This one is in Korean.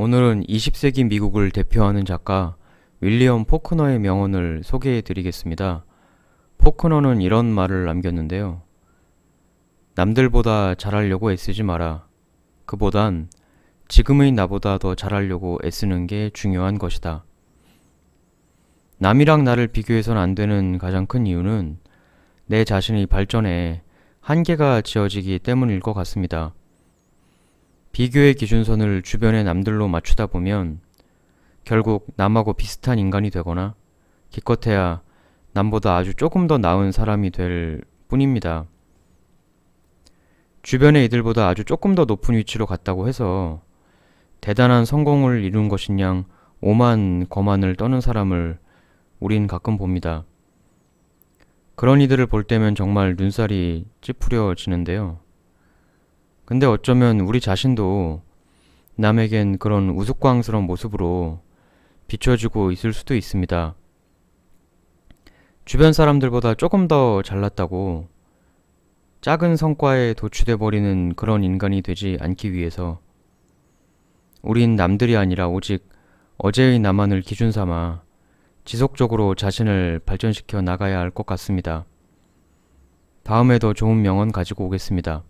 오늘은 20세기 미국을 대표하는 작가 윌리엄 포크너의 명언을 소개해 드리겠습니다. 포크너는 이런 말을 남겼는데요. 남들보다 잘하려고 애쓰지 마라. 그보단 지금의 나보다 더 잘하려고 애쓰는 게 중요한 것이다. 남이랑 나를 비교해선 안 되는 가장 큰 이유는 내 자신의 발전에 한계가 지어지기 때문일 것 같습니다. 비교의 기준선을 주변의 남들로 맞추다 보면 결국 남하고 비슷한 인간이 되거나 기껏해야 남보다 아주 조금 더 나은 사람이 될 뿐입니다. 주변의 이들보다 아주 조금 더 높은 위치로 갔다고 해서 대단한 성공을 이룬 양 오만 거만을 떠는 사람을 우린 가끔 봅니다. 그런 이들을 볼 때면 정말 눈살이 찌푸려지는데요. 근데 어쩌면 우리 자신도 남에겐 그런 우스꽝스러운 모습으로 비춰지고 있을 수도 있습니다. 주변 사람들보다 조금 더 잘났다고 작은 성과에 도취돼 버리는 그런 인간이 되지 않기 위해서 우린 남들이 아니라 오직 어제의 나만을 기준 삼아 지속적으로 자신을 발전시켜 나가야 할 것 같습니다. 다음에 더 좋은 명언 가지고 오겠습니다.